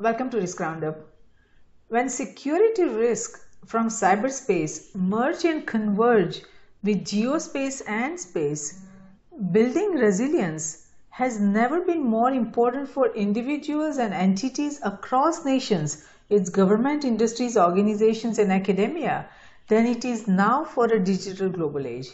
Welcome to Risk Roundup. When security risk from cyberspace merge and converge with geospace and space, building resilience has never been more important for individuals and entities across nations, its government, industries, organizations, and academia than it is now for a digital global age.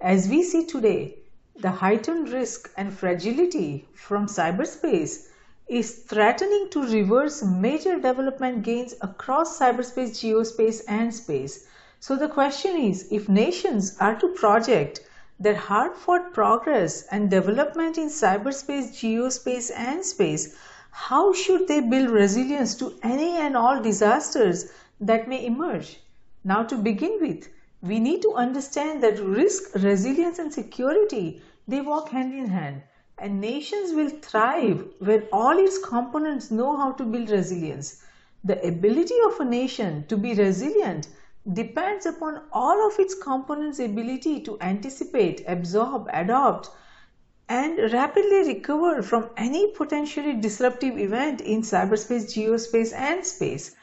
As we see today, the heightened risk and fragility from cyberspace is threatening to reverse major development gains across cyberspace, geospace, and space. So the question is, if nations are to project their hard-fought progress and development in cyberspace, geospace, and space, how should they build resilience to any and all disasters that may emerge? Now to begin with, we need to understand that risk, resilience, and security, they walk hand in hand and nations will thrive when all its components know how to build resilience. The ability of a nation to be resilient depends upon all of its components' ability to anticipate, absorb, adopt, and rapidly recover from any potentially disruptive event in cyberspace, geospace, and space.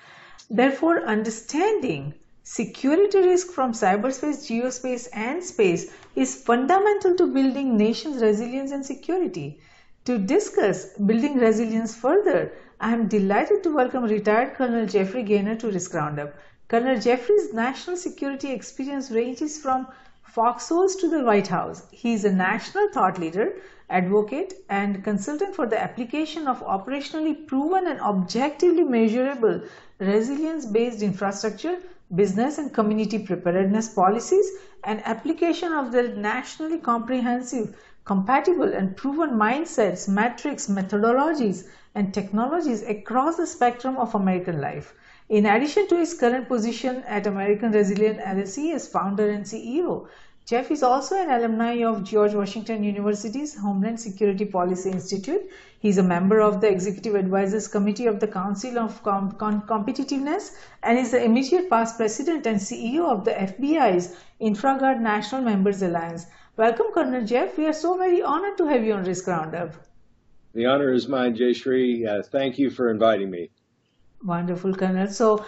Therefore, understanding Security risk from cyberspace, geospace and space is fundamental to building nations' resilience and security. To discuss building resilience further, I am delighted to welcome retired Colonel Jeffrey Gaynor to Risk Roundup. Colonel Jeffrey's national security experience ranges from foxholes to the White House. He is a national thought leader, advocate, and consultant for the application of operationally proven and objectively measurable resilience-based infrastructure business and community preparedness policies and application of their nationally comprehensive, compatible and proven mindsets, metrics, methodologies and technologies across the spectrum of American life. In addition to his current position at American Resilient LLC as founder and CEO, Jeff is also an alumni of George Washington University's Homeland Security Policy Institute. He is a member of the Executive Advisors Committee of the Council of Com Com Competitiveness and is the immediate past president and CEO of the FBI's InfraGard National Members Alliance. Welcome, Colonel Jeff. We are so very honored to have you on Risk Roundup. The honor is mine, Jayshree. Uh, thank you for inviting me. Wonderful, Colonel. So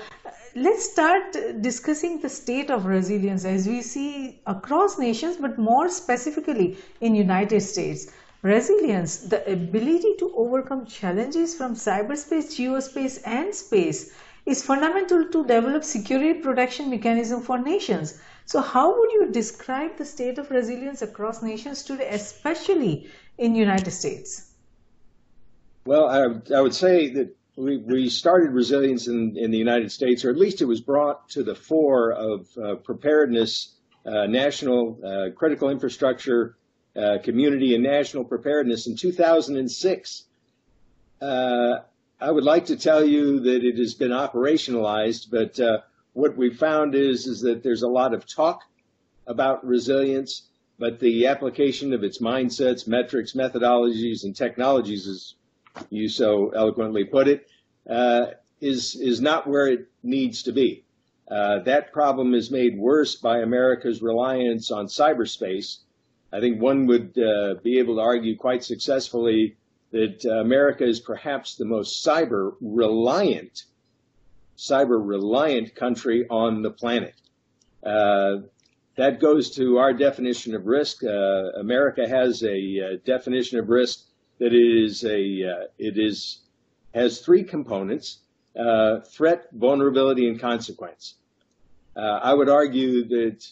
let's start discussing the state of resilience as we see across nations, but more specifically in United States. Resilience, the ability to overcome challenges from cyberspace, geospace, and space is fundamental to develop security protection mechanism for nations. So how would you describe the state of resilience across nations today, especially in United States? Well, I, I would say that we, we started resilience in, in the United States, or at least it was brought to the fore of uh, preparedness, uh, national uh, critical infrastructure, uh, community, and national preparedness in 2006. Uh, I would like to tell you that it has been operationalized, but uh, what we found is, is that there's a lot of talk about resilience, but the application of its mindsets, metrics, methodologies, and technologies is you so eloquently put it, uh, is is not where it needs to be. Uh, that problem is made worse by America's reliance on cyberspace. I think one would uh, be able to argue quite successfully that America is perhaps the most cyber reliant, cyber reliant country on the planet. Uh, that goes to our definition of risk. Uh, America has a uh, definition of risk that it is a uh, it is has three components: uh, threat, vulnerability, and consequence. Uh, I would argue that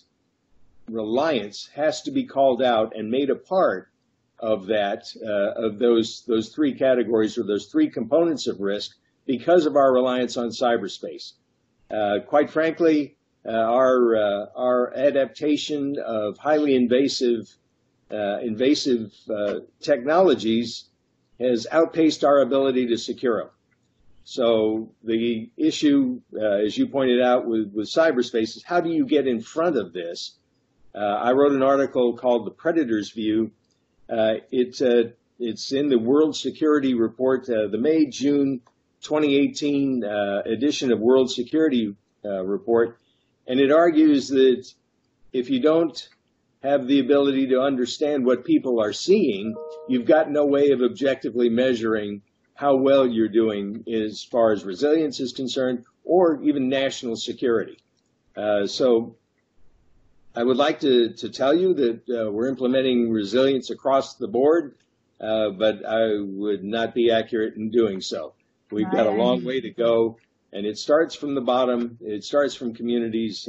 reliance has to be called out and made a part of that uh, of those those three categories or those three components of risk because of our reliance on cyberspace. Uh, quite frankly, uh, our our adaptation of highly invasive invasive uh, technologies has outpaced our ability to secure them. So the issue, uh, as you pointed out with, with cyberspace, is how do you get in front of this? Uh, I wrote an article called "The Predator's View." Uh, it's uh, it's in the World Security Report, the May June 2018 edition of World Security Report, and it argues that if you don't have the ability to understand what people are seeing, you've got no way of objectively measuring how well you're doing as far as resilience is concerned, or even national security. Uh, so I would like to, to tell you that uh, we're implementing resilience across the board, uh, but I would not be accurate in doing so. We've got a long way to go, and it starts from the bottom. It starts from communities.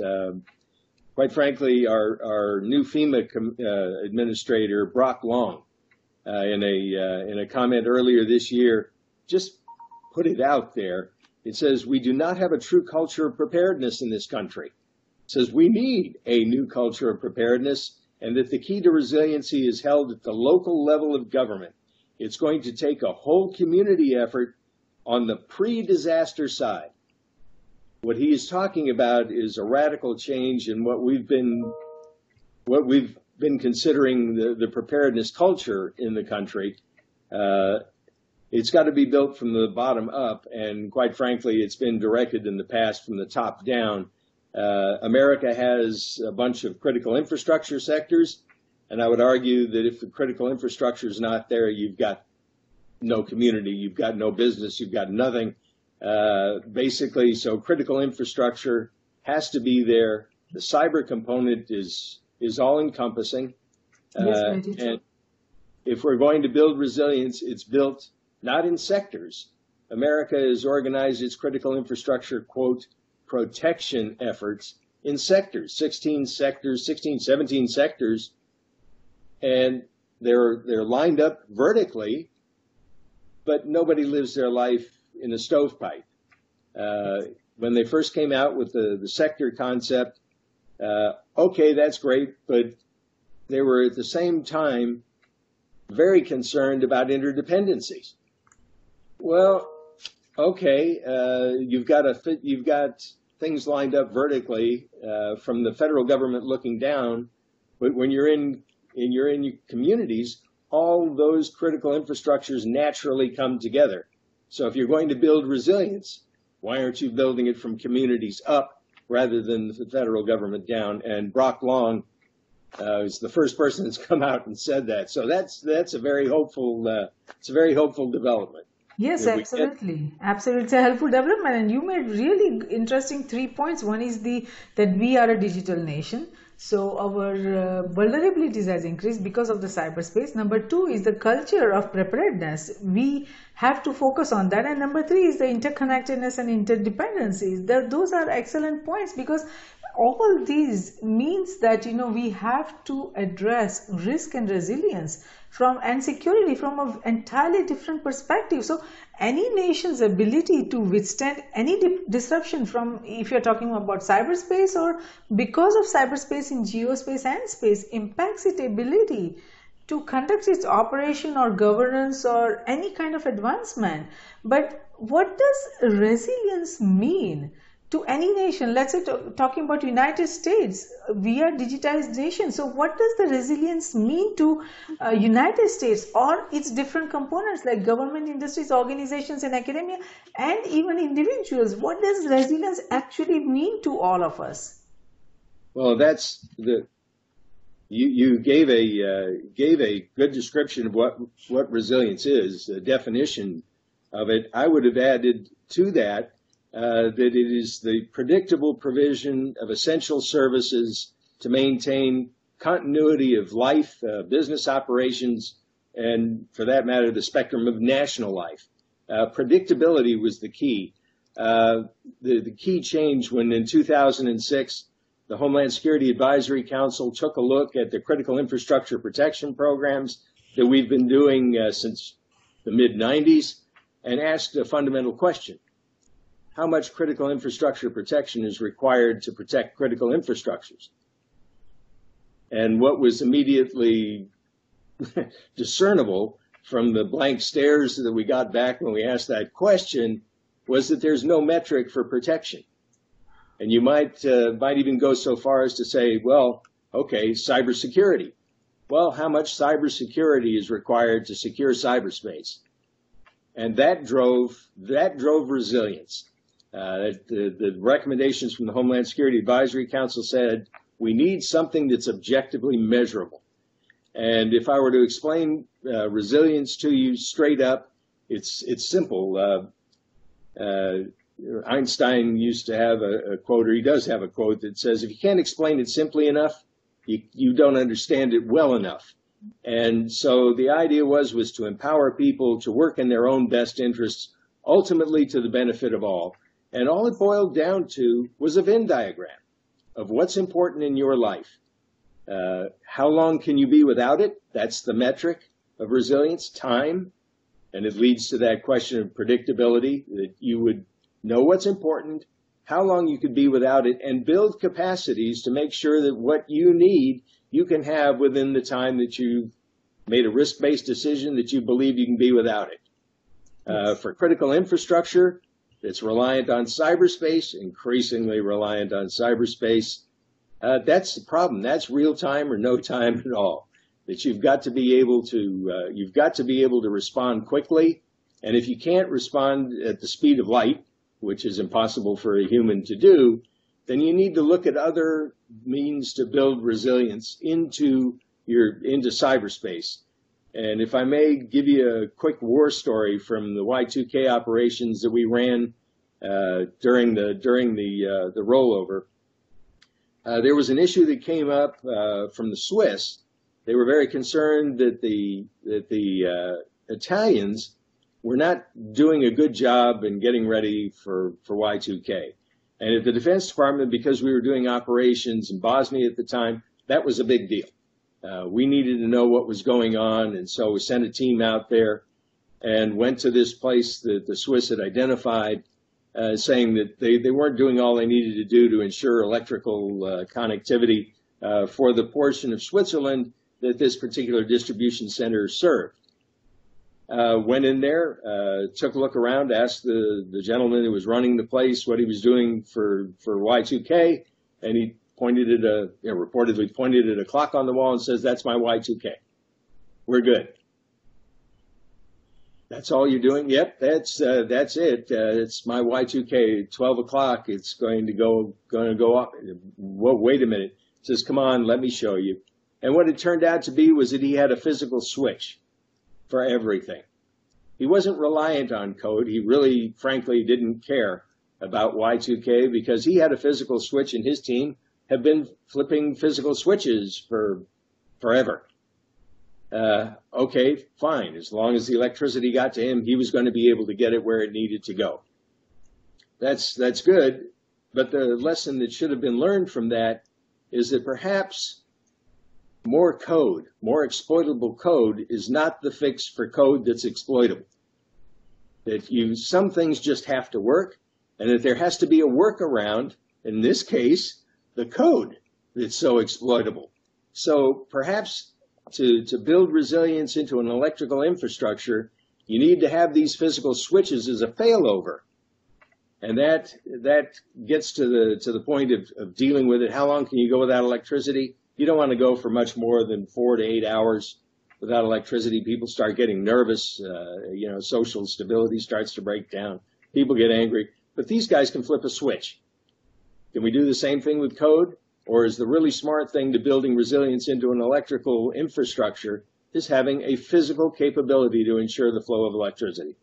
Quite frankly, our, our new FEMA uh, administrator, Brock Long, uh, in a uh, in a comment earlier this year, just put it out there. It says we do not have a true culture of preparedness in this country. It says we need a new culture of preparedness, and that the key to resiliency is held at the local level of government. It's going to take a whole community effort on the pre-disaster side. What he is talking about is a radical change in what we've been what we've been considering the, the preparedness culture in the country. Uh, it's got to be built from the bottom up, and quite frankly, it's been directed in the past from the top down. Uh, America has a bunch of critical infrastructure sectors, and I would argue that if the critical infrastructure is not there, you've got no community, you've got no business, you've got nothing. Uh, basically, so critical infrastructure has to be there. The cyber component is is all encompassing. Yes, Uh, and if we're going to build resilience, it's built not in sectors. America has organized its critical infrastructure, quote, protection efforts in sectors, 16 sectors, 16, 17 sectors, and they're, they're lined up vertically, but nobody lives their life in a stovepipe. Uh, when they first came out with the, the sector concept, uh, okay, that's great, but they were at the same time very concerned about interdependencies. Well, okay, uh, you've got a you've got things lined up vertically uh, from the federal government looking down, but when you're in in you're in communities, all those critical infrastructures naturally come together. So if you're going to build resilience, why aren't you building it from communities up rather than the federal government down? And Brock Long uh, is the first person that's come out and said that. So that's that's a very hopeful uh, it's a very hopeful development. Yes, we get- absolutely. Absolutely. It's a helpful development. And you made really interesting three points. One is the that we are a digital nation. So our uh, vulnerabilities has increased because of the cyberspace. Number two is the culture of preparedness. We have to focus on that. And number three is the interconnectedness and interdependencies. Th- those are excellent points because all these means that you know we have to address risk and resilience from and security from an entirely different perspective. So any nation's ability to withstand any di- disruption from if you're talking about cyberspace or because of cyberspace in geospace and space impacts its ability to conduct its operation or governance or any kind of advancement. But what does resilience mean to any nation. Let's say to- talking about united states we are digitized nation. So what does the resilience mean to uh, united states or its different components like government industries organizations and academia and even individuals? What does resilience actually mean to all of us? Well, that's the you you gave a uh, gave a good description of what what resilience is, the definition of it. I would have added to that uh, that it is the predictable provision of essential services to maintain continuity of life, uh, business operations, and for that matter, the spectrum of national life. Uh, predictability was the key. Uh, the, the key change when in 2006 the Homeland Security Advisory Council took a look at the critical infrastructure protection programs that we've been doing uh, since the mid 90s and asked a fundamental question. How much critical infrastructure protection is required to protect critical infrastructures? And what was immediately discernible from the blank stares that we got back when we asked that question was that there's no metric for protection. And you might uh, might even go so far as to say, well, okay, cybersecurity. Well, how much cybersecurity is required to secure cyberspace? And that drove that drove resilience. Uh, the, the recommendations from the Homeland Security Advisory Council said we need something that's objectively measurable. And if I were to explain uh, resilience to you straight up, it's it's simple. Uh, uh, Einstein used to have a, a, quote, or he does have a quote that says, "If you can't explain it simply enough, you you don't understand it well enough." And so the idea was was to empower people to work in their own best interests, ultimately to the benefit of all. And all it boiled down to was a Venn diagram of what's important in your life. Uh, how long can you be without it? That's the metric of resilience, time. And it leads to that question of predictability that you would know what's important, how long you could be without it, and build capacities to make sure that what you need you can have within the time that you've made a risk-based decision that you believe you can be without it. Uh, for critical infrastructure, it's reliant on cyberspace, increasingly reliant on cyberspace. Uh, that's the problem. That's real time or no time at all. That you've got to be able to, uh, you've got to be able to respond quickly. And if you can't respond at the speed of light, which is impossible for a human to do, then you need to look at other means to build resilience into your into cyberspace. And if I may give you a quick war story from the Y2K operations that we ran uh, during the during the uh, the rollover, uh, there was an issue that came up uh, from the Swiss. They were very concerned that the that the uh, Italians were not doing a good job in getting ready for for Y2K. And at the Defense Department, because we were doing operations in Bosnia at the time, that was a big deal. Uh, we needed to know what was going on, and so we sent a team out there and went to this place that the Swiss had identified, uh, saying that they, they weren't doing all they needed to do to ensure electrical uh, connectivity uh, for the portion of Switzerland that this particular distribution center served. Uh, went in there, uh, took a look around, asked the, the gentleman who was running the place what he was doing for, for Y2K, and he pointed at a, you know, reportedly pointed at a clock on the wall and says, that's my Y2K. We're good. That's all you're doing? Yep, that's, uh, that's it. Uh, it's my Y2K, 12 o'clock. It's going to go, going to go up. Whoa, wait a minute. He says, come on, let me show you. And what it turned out to be was that he had a physical switch for everything. He wasn't reliant on code. He really, frankly, didn't care about Y2K because he had a physical switch in his team have been flipping physical switches for forever. Uh, okay, fine. As long as the electricity got to him, he was going to be able to get it where it needed to go. That's, that's good. But the lesson that should have been learned from that is that perhaps more code, more exploitable code is not the fix for code that's exploitable. That you, some things just have to work and that there has to be a workaround, in this case, the code that's so exploitable. So perhaps to, to build resilience into an electrical infrastructure, you need to have these physical switches as a failover. And that, that gets to the, to the point of, of dealing with it. How long can you go without electricity? you don't want to go for much more than four to eight hours without electricity. People start getting nervous. Uh, you know, social stability starts to break down. People get angry. But these guys can flip a switch. Can we do the same thing with code? Or is the really smart thing to building resilience into an electrical infrastructure is having a physical capability to ensure the flow of electricity?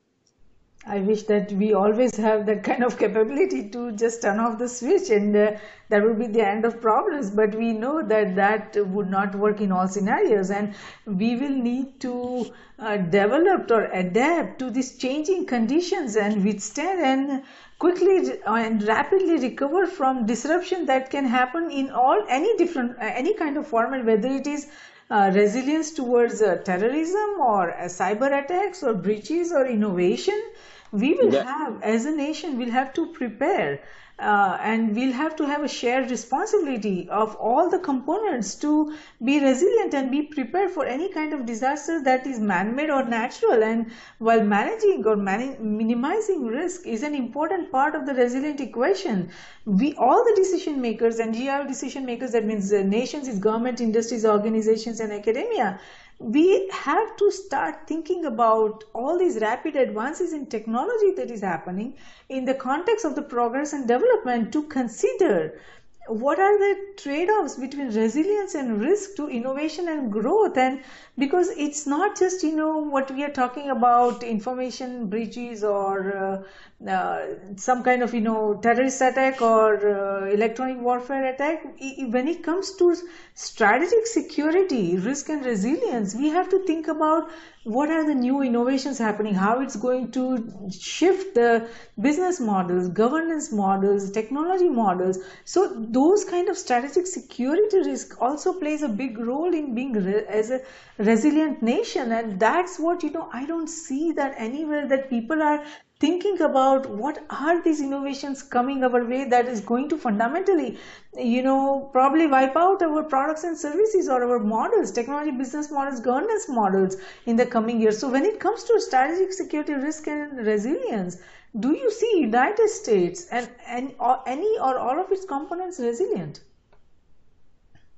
I wish that we always have that kind of capability to just turn off the switch and uh, that would be the end of problems. But we know that that would not work in all scenarios and we will need to uh, develop or adapt to these changing conditions and withstand and quickly and rapidly recover from disruption that can happen in all any different uh, any kind of format whether it is uh, resilience towards uh, terrorism or uh, cyber attacks or breaches or innovation we will yeah. have as a nation we'll have to prepare uh, and we'll have to have a shared responsibility of all the components to be resilient and be prepared for any kind of disaster that is man-made or natural. And while managing or minimizing risk is an important part of the resilient equation we all the decision makers and NGIOA decision makers that means uh, nations is government industries organizations and academia we have to start thinking about all these rapid advances in technology that is happening in the context of the progress and development to consider what are the trade-offs between resilience and risk to innovation and growth. And because it's not just you know what we are talking about information breaches or uh, uh, some kind of you know terrorist attack or uh, electronic warfare attack. When it comes to strategic security risk and resilience we have to think about what are the new innovations happening how it's going to shift the business models governance models technology models. So those kind of strategic security risk also plays a big role in being as a resilient nation. And that's what you know i don't see that anywhere that people are thinking about what are these innovations coming our way that is going to fundamentally you know probably wipe out our products and services or our models technology business models governance models in the coming years. So when it comes to strategic security risk and resilience do you see united states and, and or any or all of its components resilient?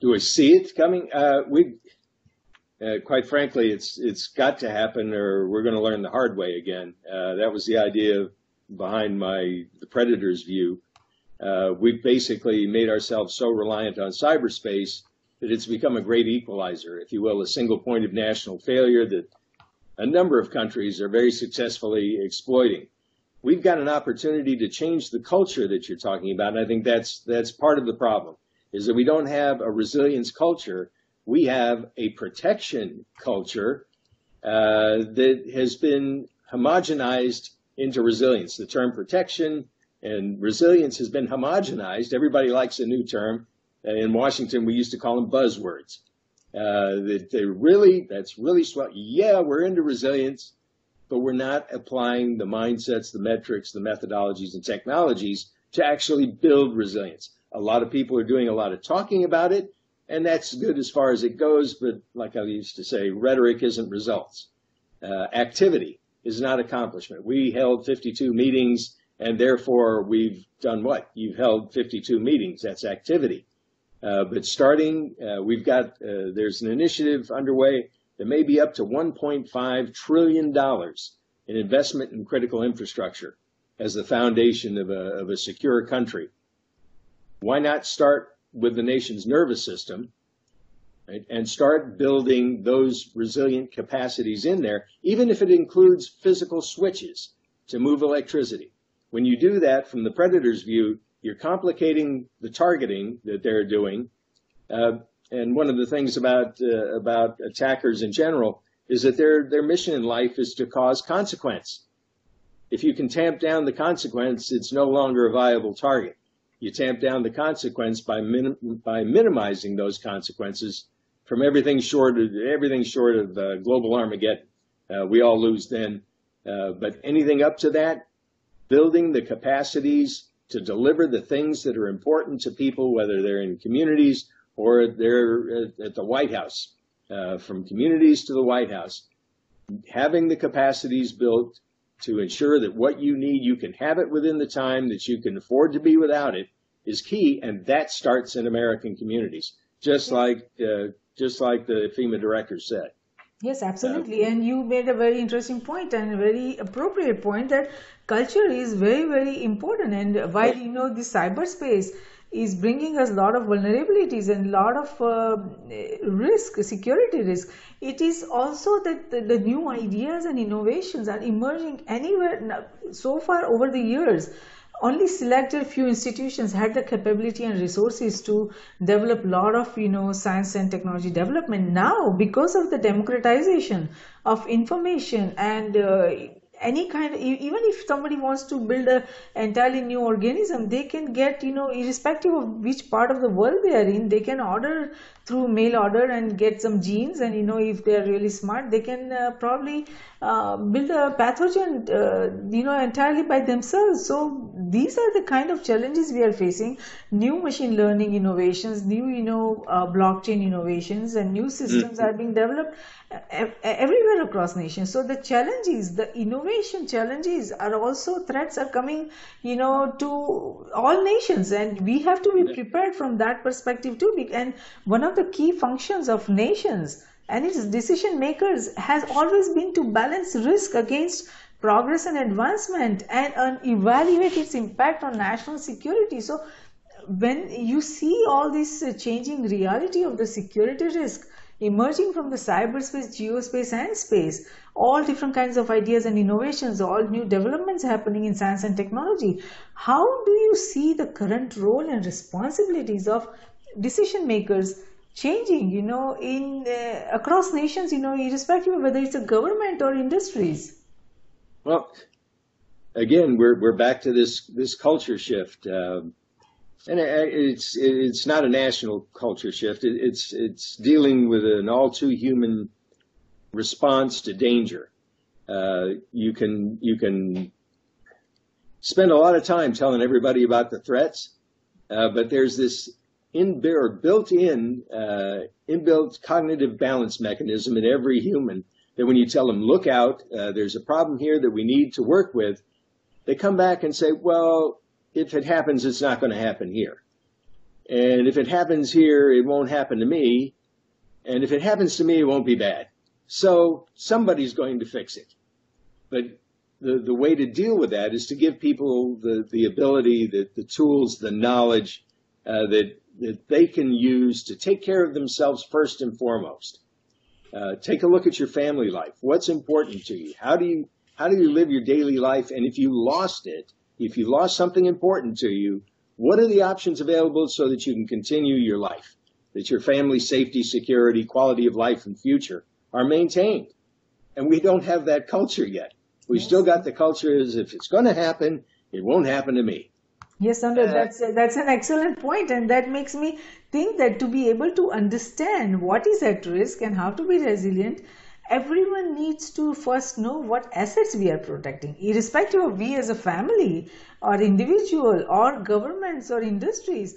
Do i see it coming? Uh, we uh, quite frankly, it's it's got to happen, or we're going to learn the hard way again. Uh, that was the idea behind my the predator's view. Uh, we've basically made ourselves so reliant on cyberspace that it's become a great equalizer, if you will, a single point of national failure that a number of countries are very successfully exploiting. We've got an opportunity to change the culture that you're talking about, and I think that's that's part of the problem, is that we don't have a resilience culture we have a protection culture uh, that has been homogenized into resilience. The term protection and resilience has been homogenized. Everybody likes a new term. In Washington, we used to call them buzzwords. Uh, that they really, that's really swell. Yeah, we're into resilience, but we're not applying the mindsets, the metrics, the methodologies, and technologies to actually build resilience. A lot of people are doing a lot of talking about it, and that's good as far as it goes. But like I used to say, rhetoric isn't results. Uh, activity is not accomplishment. We held 52 meetings, and therefore we've done what? You've held 52 meetings. That's activity. Uh, but starting, uh, we've got uh, there's an initiative underway that may be up to 1.5 trillion dollars in investment in critical infrastructure as the foundation of a, of a secure country. Why not start with the nation's nervous system right, and start building those resilient capacities in there, even if it includes physical switches to move electricity. When you do that from the predator's view, you're complicating the targeting that they're doing. Uh, and one of the things about uh, about attackers in general is that their their mission in life is to cause consequence. If you can tamp down the consequence, it's no longer a viable target you tamp down the consequence by minim, by minimizing those consequences from everything short of everything short of uh, global Armageddon. Uh, we all lose then, uh, but anything up to that, building the capacities to deliver the things that are important to people, whether they're in communities or they're at the White House, uh, from communities to the White House, having the capacities built to ensure that what you need, you can have it within the time that you can afford to be without it is key. And that starts in American communities, just like, uh, just like the FEMA director said. Yes, absolutely. Uh, and you made a very interesting point and a very appropriate point that culture is very, very important. And while, you know, the cyberspace is bringing us a lot of vulnerabilities and a lot of uh, risk, security risk. It is also that the, the, new ideas and innovations are emerging anywhere so far over the years. Only selected few institutions had the capability and resources to develop a lot of you know science and technology development. Now, because of the democratization of information and uh, any kind of, even if somebody wants to build a entirely new organism they can get you know irrespective of which part of the world they are in they can order through mail order and get some genes and you know if they are really smart they can uh, probably uh, build a pathogen uh, you know entirely by themselves. So these are the kind of challenges we are facing. New machine learning innovations new you know uh, blockchain innovations and new systems mm-hmm. are being developed everywhere across nations. So the challenges the innovation challenges are also threats are coming you know to all nations. And we have to be prepared from that perspective too. And one of the key functions of nations and its decision makers has always been to balance risk against progress and advancement and, and evaluate its impact on national security. So when you see all this changing reality of the security risk emerging from the cyberspace, geospace, and space, all different kinds of ideas and innovations, all new developments happening in science and technology, how do you see the current role and responsibilities of decision makers changing, you know, in uh, across nations, you know, irrespective of whether it's a government or industries? Well, again, we're we're back to this this culture shift. Um, and it's it's not a national culture shift. It's it's dealing with an all too human response to danger. Uh, you can you can spend a lot of time telling everybody about the threats, uh, but there's this inbuilt built-in uh, inbuilt cognitive balance mechanism in every human that when you tell them look out, uh, there's a problem here that we need to work with, they come back and say, well, if it happens, it's not going to happen here. And if it happens here, it won't happen to me. And if it happens to me, it won't be bad. So somebody's going to fix it. But the, the way to deal with that is to give people the, the ability, the, the tools, the knowledge uh, that, that they can use to take care of themselves first and foremost. Uh, take a look at your family life. What's important to you? How do you how do you live your daily life? And if you lost it, if you lost something important to you, what are the options available so that you can continue your life? That your family safety, security, quality of life, and future are maintained. And we don't have that culture yet. We still got the culture as if it's going to happen, it won't happen to me. Yes, Andre, uh, that's that's an excellent point, and that makes me think that to be able to understand what is at risk and how to be resilient, everyone needs to first know what assets we are protecting, irrespective of we as a family or individual or governments or industries.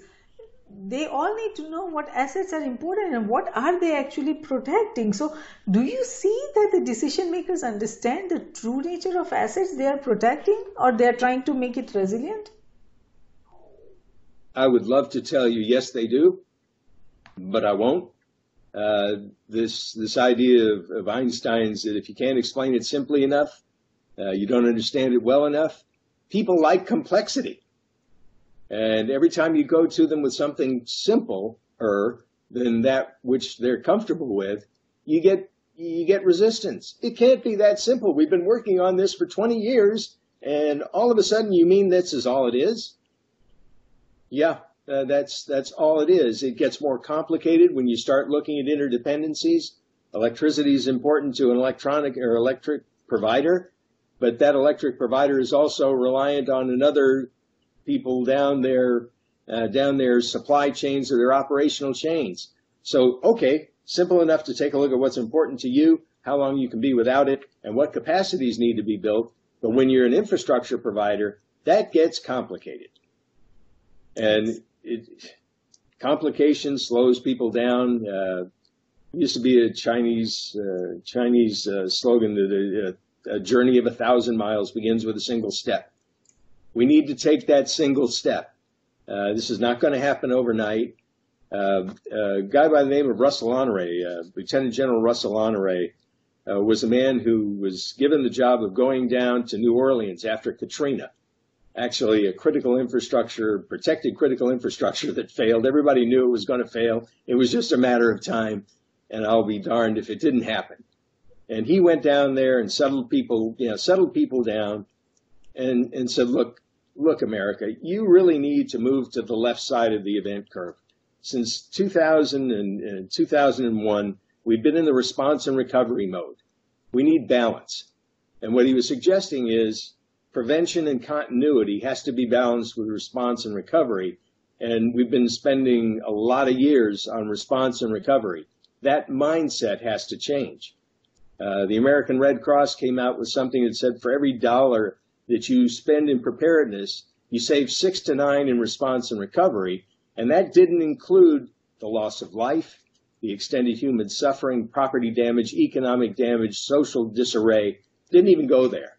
They all need to know what assets are important and what are they actually protecting. So, do you see that the decision makers understand the true nature of assets they are protecting or they are trying to make it resilient? I would love to tell you yes, they do, but I won't uh, this this idea of, of, Einstein's that if you can't explain it simply enough, uh, you don't understand it well enough. People like complexity, and every time you go to them with something simpler than that which they're comfortable with, you get you get resistance. It can't be that simple. We've been working on this for 20 years, and all of a sudden you mean this is all it is? Yeah, uh, that's that's all it is. It gets more complicated when you start looking at interdependencies. Electricity is important to an electronic or electric provider, but that electric provider is also reliant on another people down their uh, down their supply chains or their operational chains. So, okay, simple enough to take a look at what's important to you, how long you can be without it, and what capacities need to be built. But when you're an infrastructure provider, that gets complicated. And it, complication slows people down. Uh, used to be a Chinese uh, Chinese uh, slogan that a, a, journey of a thousand miles begins with a single step. We need to take that single step. Uh, this is not going to happen overnight. Uh, a guy by the name of Russell Honore, uh, Lieutenant General Russell Honore, was a man who was given the job of going down to New Orleans after Katrina actually a critical infrastructure, protected critical infrastructure that failed. Everybody knew it was going to fail. It was just a matter of time, and I'll be darned if it didn't happen. And he went down there and settled people, you know, settled people down, and and said, look, look, America, you really need to move to the left side of the event curve. Since 2000 and 2001, we've been in the response and recovery mode. We need balance. And what he was suggesting is prevention and continuity has to be balanced with response and recovery. And we've been spending a lot of years on response and recovery. That mindset has to change. Uh, the American Red Cross came out with something that said for every dollar that you spend in preparedness, you save six to nine in response and recovery. And that didn't include the loss of life, the extended human suffering, property damage, economic damage, social disarray. Didn't even go there.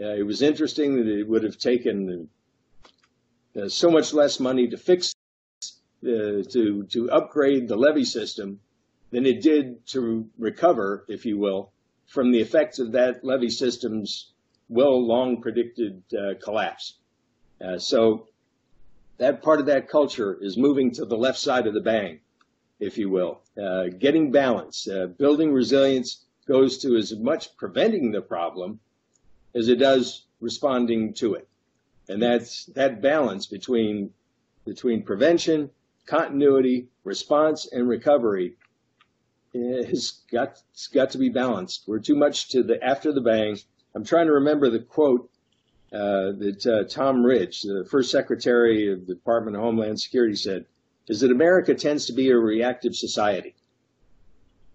Uh, it was interesting that it would have taken uh, so much less money to fix, uh, to to upgrade the levee system than it did to recover, if you will, from the effects of that levee system's well long predicted uh, collapse. Uh, so that part of that culture is moving to the left side of the bang, if you will. Uh, getting balance, uh, building resilience goes to as much preventing the problem as it does responding to it. And that's that balance between between prevention, continuity, response, and recovery has got it's got to be balanced. We're too much to the after the bang. I'm trying to remember the quote uh, that uh, Tom Ridge, the first Secretary of the Department of Homeland Security, said, "Is that America tends to be a reactive society.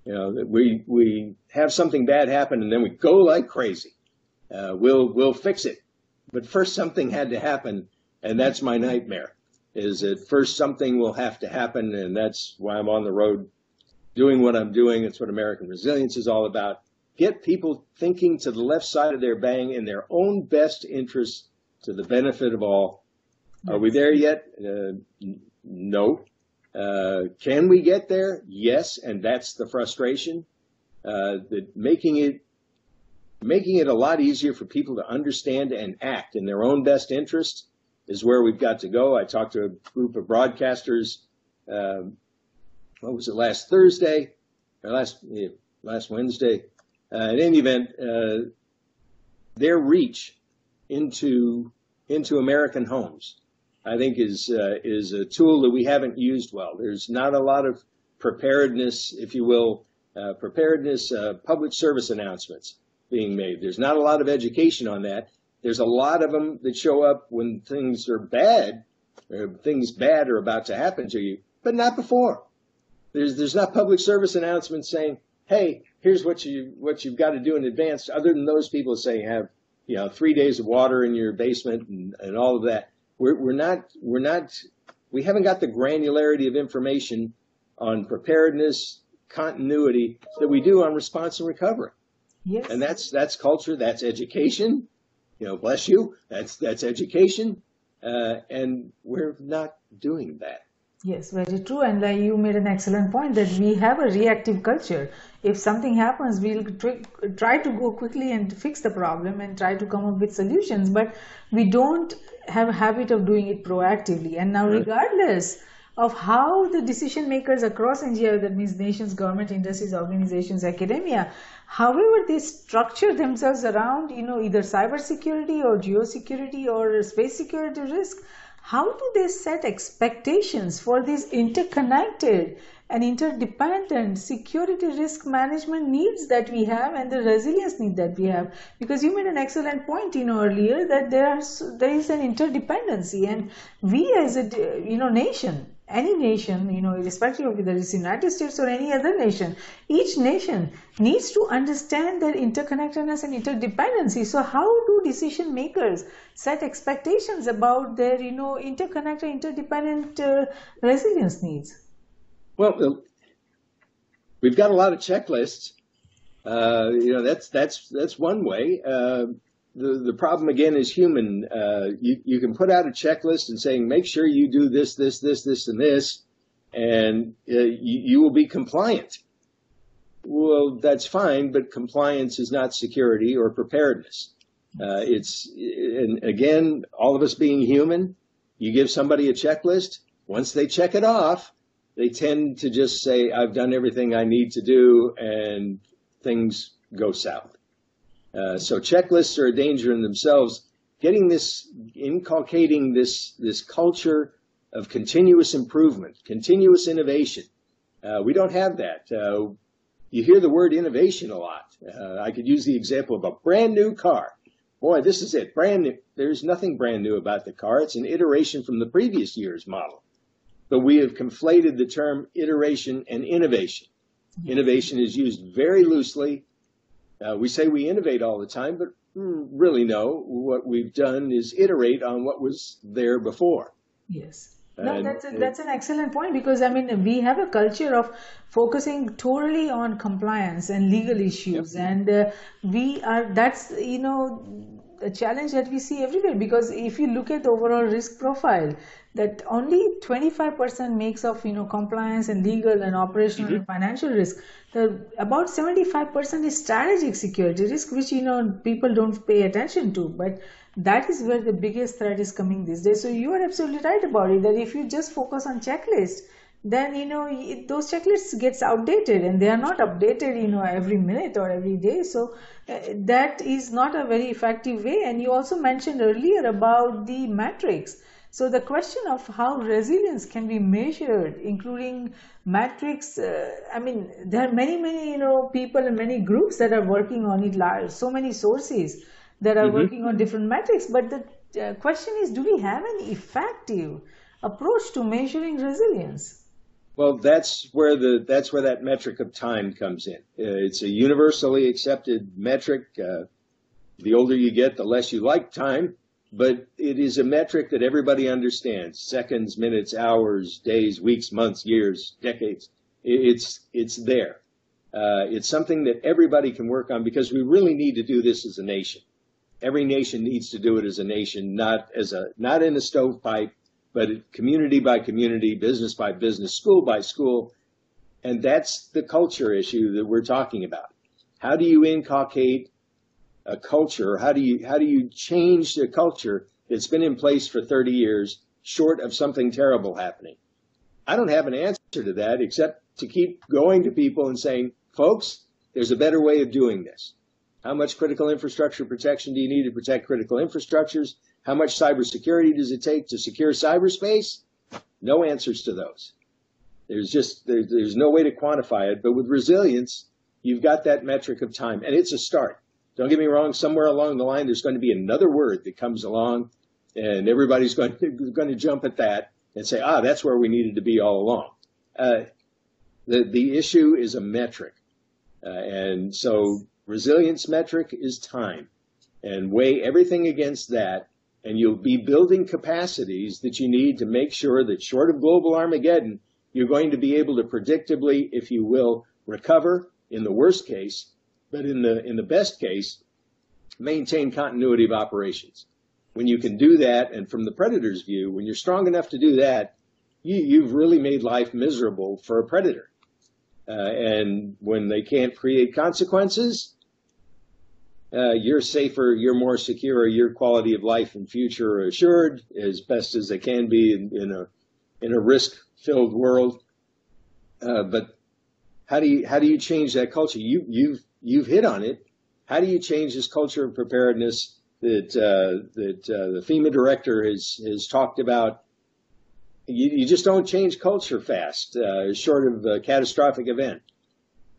You know, we we have something bad happen and then we go like crazy. Uh, we'll we'll fix it, but first something had to happen, and that's my nightmare. Is that first something will have to happen, and that's why I'm on the road doing what I'm doing. It's what American resilience is all about. Get people thinking to the left side of their bang in their own best interest to the benefit of all. Are we there yet? Uh, no. Uh, can we get there? Yes, and that's the frustration. Uh, that making it making it a lot easier for people to understand and act in their own best interest is where we've got to go. I talked to a group of broadcasters. Um, what was it last Thursday or last last Wednesday? Uh, in any event, uh, their reach into into American homes, I think, is uh, is a tool that we haven't used well. There's not a lot of preparedness, if you will, uh, preparedness uh, public service announcements being made. There's not a lot of education on that. There's a lot of them that show up when things are bad, or things bad are about to happen to you, but not before. There's there's not public service announcements saying, "Hey, here's what you what you've got to do in advance." Other than those people saying have you know three days of water in your basement and, and all of that. We're we're not we're not we haven't got the granularity of information on preparedness continuity that we do on response and recovery. Yes. And that's that's culture. That's education. You know, bless you. That's that's education. Uh, and we're not doing that. Yes, very true. And uh, you made an excellent point that we have a reactive culture. If something happens, we'll tr- try to go quickly and fix the problem and try to come up with solutions. But we don't have a habit of doing it proactively. And now, regardless of how the decision makers across NGIOA, that means nations, government, industries, organizations, academia, however they structure themselves around, you know, either cybersecurity or geosecurity or space security risk, how do they set expectations for these interconnected and interdependent security risk management needs that we have and the resilience need that we have? Because you made an excellent point you know earlier that there are there is an interdependency and we as a you know nation any nation, you know, irrespective of whether it's United States or any other nation, each nation needs to understand their interconnectedness and interdependency. So how do decision makers set expectations about their, you know, interconnected, interdependent uh, resilience needs? Well, we've got a lot of checklists. Uh, you know, that's that's that's one way. Uh, the, the problem again is human. Uh, you, you can put out a checklist and saying, make sure you do this, this, this, this, and this, and uh, you, you will be compliant. Well, that's fine, but compliance is not security or preparedness. Uh, it's, and again, all of us being human, you give somebody a checklist. Once they check it off, they tend to just say, I've done everything I need to do, and things go south. Uh, so checklists are a danger in themselves. Getting this, inculcating this, this culture of continuous improvement, continuous innovation. Uh, we don't have that. Uh, you hear the word innovation a lot. Uh, I could use the example of a brand new car. Boy, this is it. Brand new. There's nothing brand new about the car. It's an iteration from the previous year's model. But we have conflated the term iteration and innovation. Innovation is used very loosely uh, we say we innovate all the time, but really no. What we've done is iterate on what was there before. Yes. No, that's a, that's an excellent point because I mean we have a culture of focusing totally on compliance and legal issues, yep. and uh, we are that's you know a challenge that we see everywhere because if you look at the overall risk profile that only 25% makes of you know compliance and legal and operational and financial risk. The about 75% is strategic security risk which you know people don't pay attention to. But that is where the biggest threat is coming these days. So you are absolutely right about it that if you just focus on checklist then you know it, those checklists gets outdated and they are not updated you know every minute or every day. So uh, that is not a very effective way. And you also mentioned earlier about the metrics so the question of how resilience can be measured including metrics uh, i mean there are many many you know people and many groups that are working on it so many sources that are mm-hmm. working on different metrics but the uh, question is do we have an effective approach to measuring resilience well, that's where the that's where that metric of time comes in. Uh, it's a universally accepted metric. Uh, the older you get, the less you like time, but it is a metric that everybody understands: seconds, minutes, hours, days, weeks, months, years, decades. It's it's there. Uh, it's something that everybody can work on because we really need to do this as a nation. Every nation needs to do it as a nation, not as a not in a stovepipe, but community by community, business by business, school by school. And that's the culture issue that we're talking about. How do you inculcate a culture? How do you, how do you change the culture that's been in place for 30 years short of something terrible happening? I don't have an answer to that except to keep going to people and saying, folks, there's a better way of doing this. How much critical infrastructure protection do you need to protect critical infrastructures? How much cybersecurity does it take to secure cyberspace? No answers to those. There's just there, there's no way to quantify it. But with resilience, you've got that metric of time, and it's a start. Don't get me wrong. Somewhere along the line, there's going to be another word that comes along, and everybody's going to, going to jump at that and say, ah, that's where we needed to be all along. Uh, the the issue is a metric, uh, and so resilience metric is time and weigh everything against that and you'll be building capacities that you need to make sure that short of global armageddon you're going to be able to predictably if you will recover in the worst case but in the in the best case maintain continuity of operations when you can do that and from the predator's view when you're strong enough to do that you, you've really made life miserable for a predator uh, and when they can't create consequences uh, you're safer, you're more secure, your quality of life and future are assured as best as they can be in, in a in a risk-filled world. Uh, but how do you how do you change that culture? You you've you've hit on it. How do you change this culture of preparedness that uh, that uh, the FEMA director has has talked about? You, you just don't change culture fast, uh, short of a catastrophic event.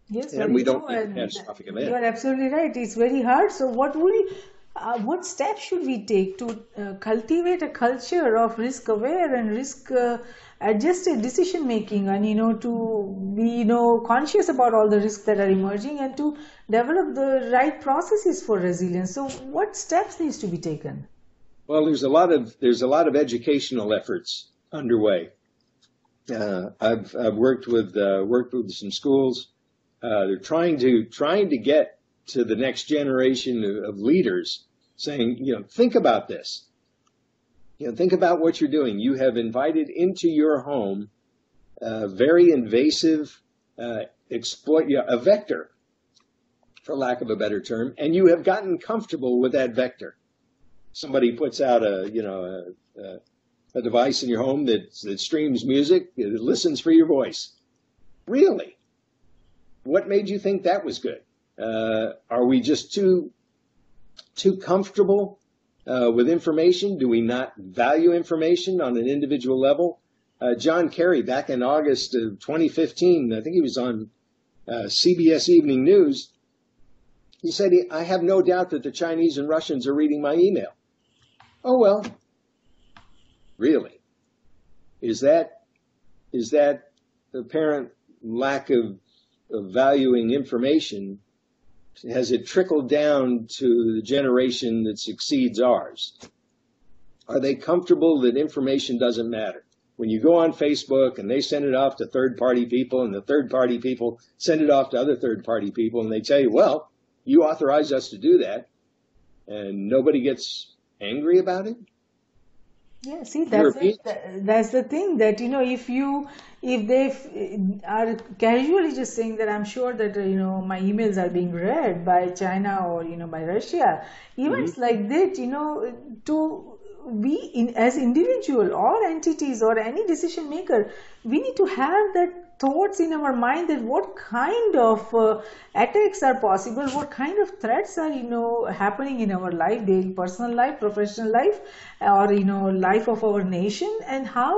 Yes, and we don't need catastrophic event. You are absolutely right. It's very hard. So, what would we, uh, what steps should we take to uh, cultivate a culture of risk aware and risk uh, adjusted decision making, and you know to be you know conscious about all the risks that are emerging and to develop the right processes for resilience. So, what steps needs to be taken? Well, there's a lot of there's a lot of educational efforts underway. Uh, I've I've worked with uh, worked with some schools uh, they're trying to trying to get to the next generation of, of leaders, saying, you know, think about this. You know, think about what you're doing. You have invited into your home a very invasive uh, exploit, know, a vector, for lack of a better term, and you have gotten comfortable with that vector. Somebody puts out a, you know, a, a, a device in your home that, that streams music, it listens for your voice. Really? what made you think that was good? Uh, are we just too too comfortable uh, with information? Do we not value information on an individual level? Uh, John Kerry, back in August of 2015, I think he was on uh, CBS Evening News. He said, "I have no doubt that the Chinese and Russians are reading my email." Oh well, really? Is that is that apparent lack of of valuing information has it trickled down to the generation that succeeds ours? Are they comfortable that information doesn't matter? When you go on Facebook and they send it off to third party people and the third party people send it off to other third party people and they tell you, well, you authorized us to do that and nobody gets angry about it? Yeah, see, that's it. That's the thing that you know, if you if they are casually just saying that I'm sure that you know my emails are being read by China or you know by Russia, events mm-hmm. like that, you know, to we in, as individual or entities or any decision maker, we need to have that thoughts in our mind that what kind of uh, attacks are possible what kind of threats are you know happening in our life daily personal life professional life or you know life of our nation and how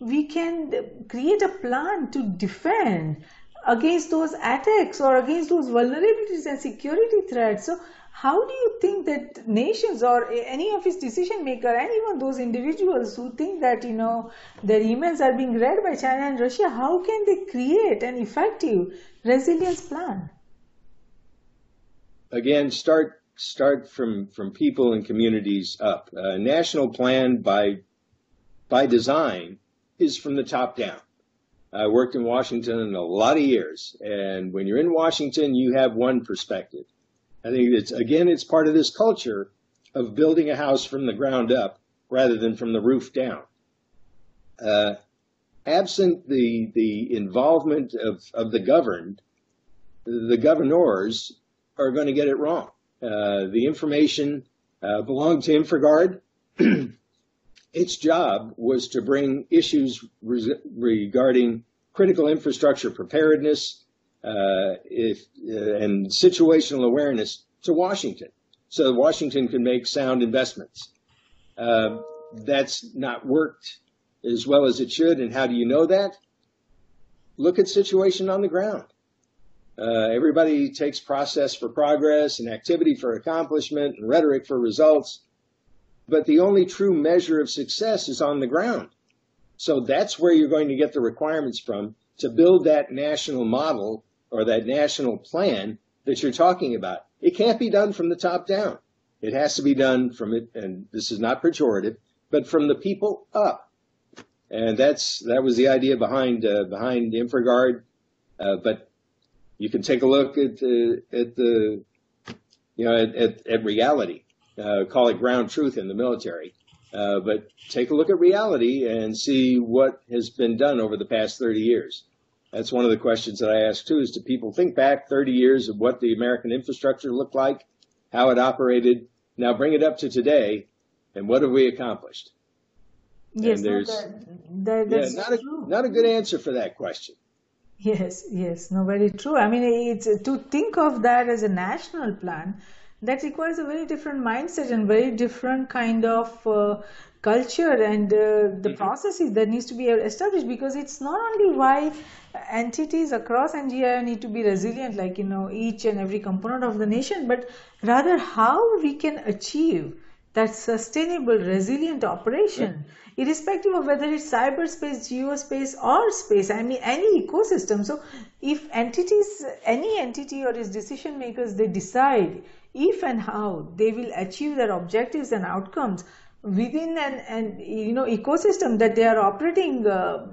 we can create a plan to defend against those attacks or against those vulnerabilities and security threats. So how do you think that nations or any of its decision maker and even those individuals who think that you know their emails are being read by china and russia how can they create an effective resilience plan? Again start start from from people and communities up. A national plan by by design is from the top down. I worked in Washington a lot of years, and when you're in Washington, you have one perspective. I think it's again, it's part of this culture of building a house from the ground up rather than from the roof down. Uh, absent the the involvement of, of the governed, the governors are going to get it wrong. Uh, the information uh, belonged to InfraGard. its job was to bring issues re- regarding critical infrastructure preparedness, if, uh, and situational awareness to Washington so Washington can make sound investments. Uh, that's not worked as well as it should. And how do you know that? Look at situation on the ground. Uh, everybody takes process for progress and activity for accomplishment and rhetoric for results. But the only true measure of success is on the ground. So that's where you're going to get the requirements from to build that national model or that national plan that you're talking about. It can't be done from the top down. It has to be done from it, and this is not pejorative, but from the people up. And that's that was the idea behind uh, behind InfraGard. Uh, but you can take a look at the at the you know at, at, at reality. Uh, call it ground truth in the military. Uh, but take a look at reality and see what has been done over the past 30 years. That's one of the questions that I ask too is do people think back 30 years of what the American infrastructure looked like, how it operated, now bring it up to today, and what have we accomplished? Yes, and there's that, that, yeah, not, a, not a good answer for that question. Yes, yes, no, very true. I mean, it's to think of that as a national plan that requires a very different mindset and very different kind of uh, culture and uh, the mm-hmm. processes that needs to be established because it's not only why entities across NGIOA need to be resilient like you know each and every component of the nation but rather how we can achieve that sustainable resilient operation irrespective of whether it's cyberspace geospace or space i mean any ecosystem so if entities any entity or its decision makers they decide if and how they will achieve their objectives and outcomes within an, an you know ecosystem that they are operating uh,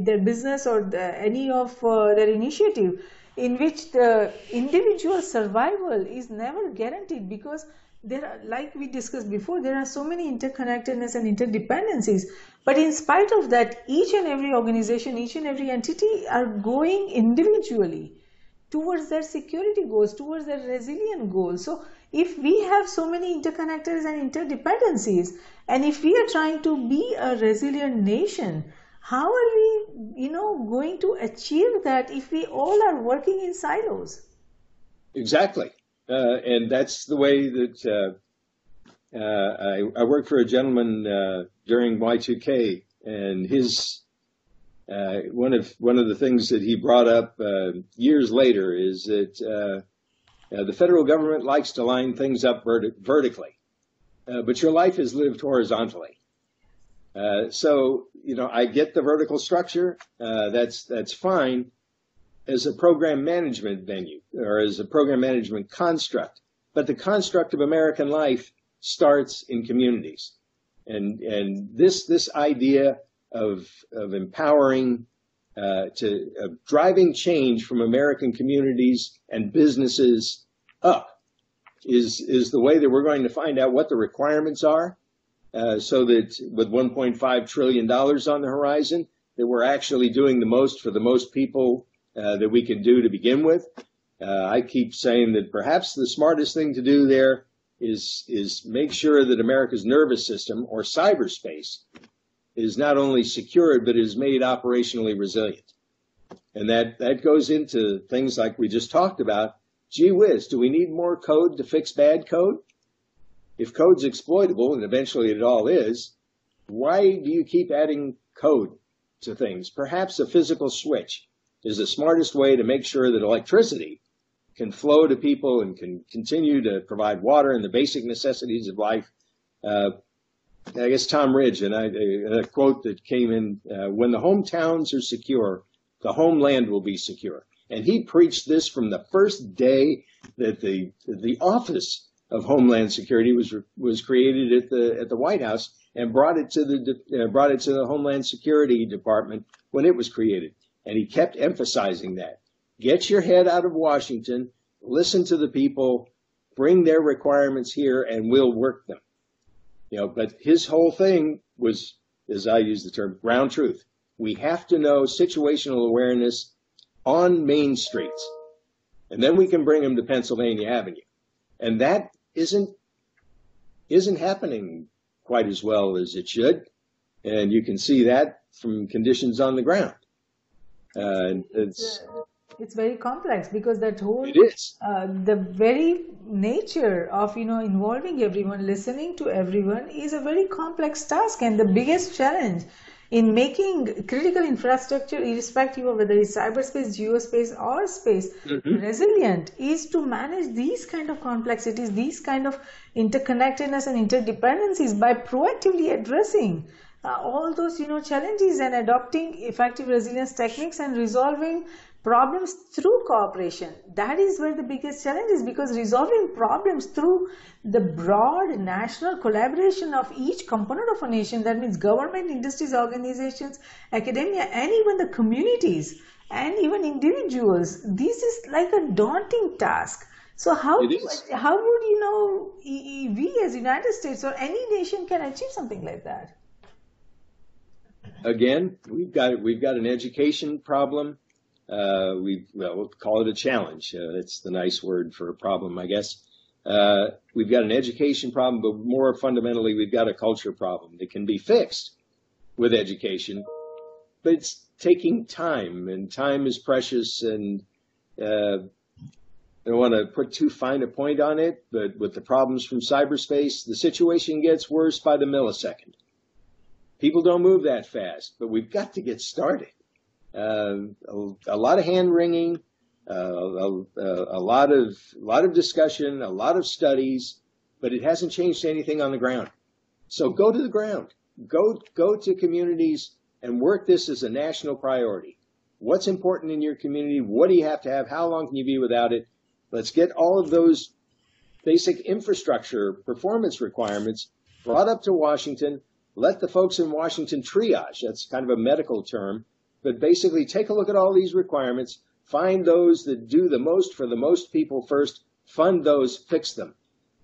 their business or the, any of uh, their initiative in which the individual survival is never guaranteed because there are like we discussed before there are so many interconnectedness and interdependencies. But in spite of that each and every organization each and every entity are going individually towards their security goals towards their resilient goals. So if we have so many interconnectors and interdependencies and if we are trying to be a resilient nation how are we you know going to achieve that if we all are working in silos? Exactly. Uh, and that's the way that uh, uh, I, I, worked for a gentleman uh, during Y2K, and his uh, one of one of the things that he brought up uh, years later is that uh, the federal government likes to line things up verti- vertically, uh, but your life is lived horizontally. Uh, so, you know, I get the vertical structure. Uh, that's that's fine as a program management venue or as a program management construct. But the construct of American life starts in communities, and and this this idea of of empowering uh, to uh, driving change from American communities and businesses up is is the way that we're going to find out what the requirements are uh, so that with 1.5 trillion dollars on the horizon, that we're actually doing the most for the most people uh, that we can do to begin with. Uh, I keep saying that perhaps the smartest thing to do there is is make sure that America's nervous system or cyberspace is not only secured but is made operationally resilient. And that that goes into things like we just talked about. Gee whiz, do we need more code to fix bad code? If code's exploitable, and eventually it all is, why do you keep adding code to things? Perhaps a physical switch is the smartest way to make sure that electricity can flow to people and can continue to provide water and the basic necessities of life. Uh, I guess Tom Ridge and I, a, quote that came in: uh, "When the hometowns are secure, the homeland will be secure." And he preached this from the first day that the the office of Homeland Security was was created at the at the White House and brought it to the uh, brought it to the Homeland Security Department when it was created. And he kept emphasizing that. Get your head out of Washington, listen to the people, bring their requirements here, and we'll work them. You know, but his whole thing was, as I use the term, ground truth. We have to know situational awareness on main streets. And then we can bring them to Pennsylvania Avenue. And that isn't isn't happening quite as well as it should. And you can see that from conditions on the ground. Uh, it's it's very complex because that whole uh, the very nature of you know involving everyone listening to everyone is a very complex task and the biggest challenge in making critical infrastructure irrespective of whether it's cyberspace geospace or space mm-hmm. resilient is to manage these kind of complexities these kind of interconnectedness and interdependencies by proactively addressing uh, all those you know challenges and adopting effective resilience techniques and resolving problems through cooperation. That is where the biggest challenge is because resolving problems through the broad national collaboration of each component of a nation that means government industries organizations academia and even the communities and even individuals this is like a daunting task. So how how would you know we as united states or any nation can achieve something like that? Again, we've got we've got an education problem. Uh, we well, we'll call it a challenge. Uh, it's the nice word for a problem, I guess. Uh, we've got an education problem, but more fundamentally, we've got a culture problem that can be fixed with education, but it's taking time, and time is precious. And uh, I don't want to put too fine a point on it, but with the problems from cyberspace, the situation gets worse by the millisecond. People don't move that fast, but we've got to get started. Uh, a, a, lot of hand wringing, uh, a, a, lot of a lot of discussion, a lot of studies, but it hasn't changed anything on the ground. So go to the ground, go go to communities and work this as a national priority. What's important in your community? What do you have to have? How long can you be without it? Let's get all of those basic infrastructure performance requirements brought up to Washington let the folks in Washington triage. That's kind of a medical term, but basically take a look at all these requirements, find those that do the most for the most people first, fund those, fix them.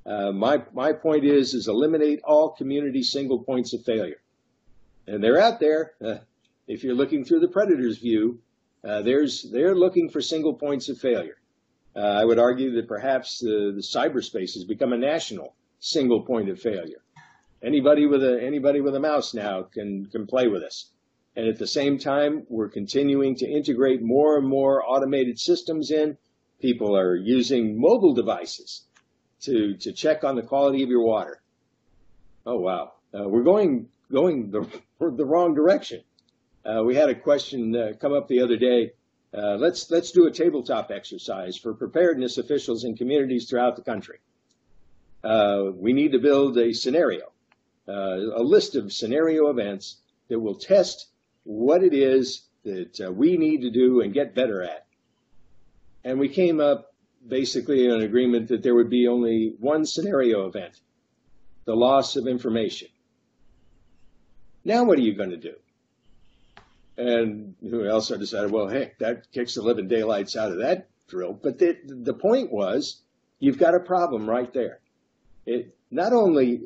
Uh, my my point is is eliminate all community single points of failure, and they're out there. Uh, if you're looking through the predator's view, uh, there's they're looking for single points of failure. Uh, I would argue that perhaps the, the cyberspace has become a national single point of failure. Anybody with a anybody with a mouse now can can play with us. And at the same time, we're continuing to integrate more and more automated systems in. People are using mobile devices to to check on the quality of your water. Oh wow, uh, we're going going the the wrong direction. Uh, we had a question uh, come up the other day. Uh, let's let's do a tabletop exercise for preparedness officials in communities throughout the country. Uh, we need to build a scenario uh, a list of scenario events that will test what it is that uh, we need to do and get better at. And we came up basically in an agreement that there would be only one scenario event the loss of information. Now, what are you going to do? And who else I decided, well, heck, that kicks the living daylights out of that drill. But the, the point was, you've got a problem right there. It not only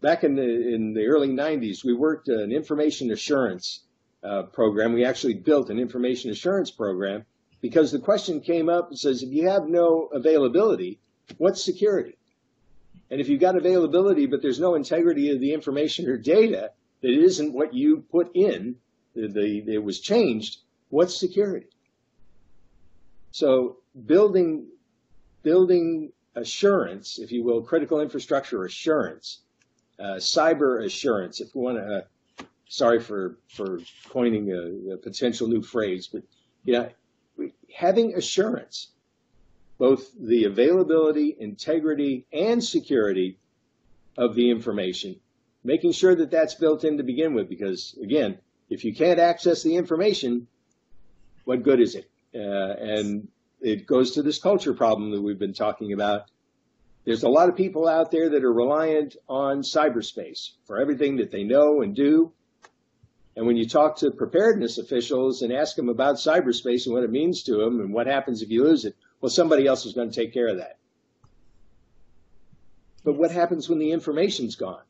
back in the in the early 90s, we worked an information assurance uh, program. We actually built an information assurance program because the question came up and says, if you have no availability, what's security? And if you've got availability, but there's no integrity of the information or data, that isn't what you put in, the, the, it was changed, what's security? So building, building assurance, if you will, critical infrastructure assurance, cyber assurance, if we want to, uh, sorry for, for coining a, a, potential new phrase, but yeah, having assurance, both the availability, integrity, and security of the information, making sure that that's built in to begin with, because again, if you can't access the information, what good is it? Uh, and it goes to this culture problem that we've been talking about. There's a lot of people out there that are reliant on cyberspace for everything that they know and do. And when you talk to preparedness officials and ask them about cyberspace and what it means to them and what happens if you lose it, well, somebody else is going to take care of that. But what happens when the information's gone?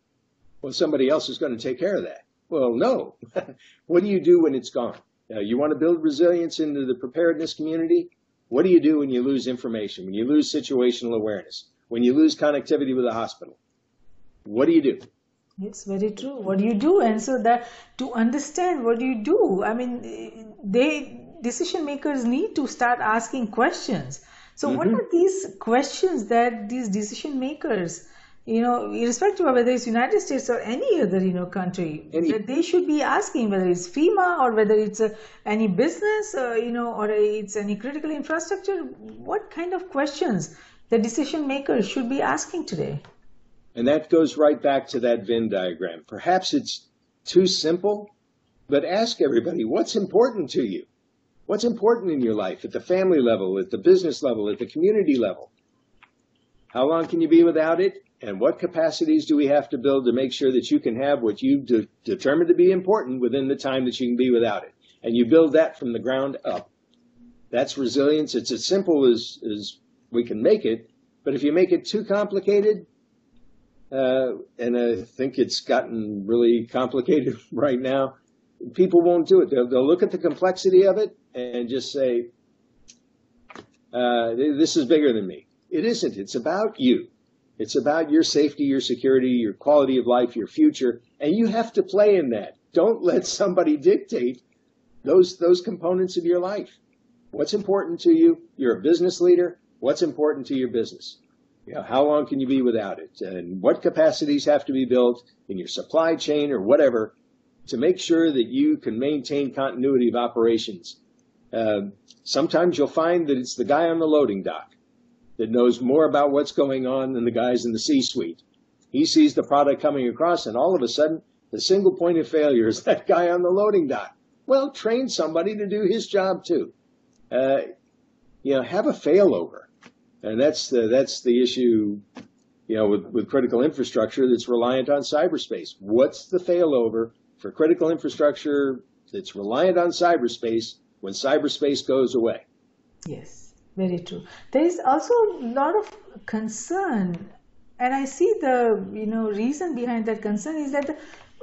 Well, somebody else is going to take care of that. Well, no. what do you do when it's gone? Uh, you want to build resilience into the preparedness community? What do you do when you lose information, when you lose situational awareness, when you lose connectivity with the hospital? What do you do? It's very true. What do you do? And so that to understand what do you do, I mean, they decision makers need to start asking questions. So, mm-hmm. what are these questions that these decision makers you know, irrespective of whether it's United States or any other, you know, country, any. they should be asking whether it's FEMA or whether it's a, any business, uh, you know, or it's any critical infrastructure. What kind of questions the decision makers should be asking today? And that goes right back to that Venn diagram. Perhaps it's too simple, but ask everybody what's important to you. What's important in your life at the family level, at the business level, at the community level? How long can you be without it? and what capacities do we have to build to make sure that you can have what you de- determined to be important within the time that you can be without it and you build that from the ground up that's resilience it's as simple as, as we can make it but if you make it too complicated uh, and i think it's gotten really complicated right now people won't do it they'll, they'll look at the complexity of it and just say uh, this is bigger than me it isn't it's about you it's about your safety, your security, your quality of life, your future, and you have to play in that. Don't let somebody dictate those those components of your life. What's important to you? You're a business leader. What's important to your business? You know, how long can you be without it? And what capacities have to be built in your supply chain or whatever to make sure that you can maintain continuity of operations? Uh, sometimes you'll find that it's the guy on the loading dock that knows more about what's going on than the guys in the C-suite. He sees the product coming across, and all of a sudden, the single point of failure is that guy on the loading dock. Well, train somebody to do his job too. Uh, you know, have a failover, and that's the that's the issue. You know, with, with critical infrastructure that's reliant on cyberspace. What's the failover for critical infrastructure that's reliant on cyberspace when cyberspace goes away? Yes. Very true. There is also a lot of concern, and I see the you know reason behind that concern is that the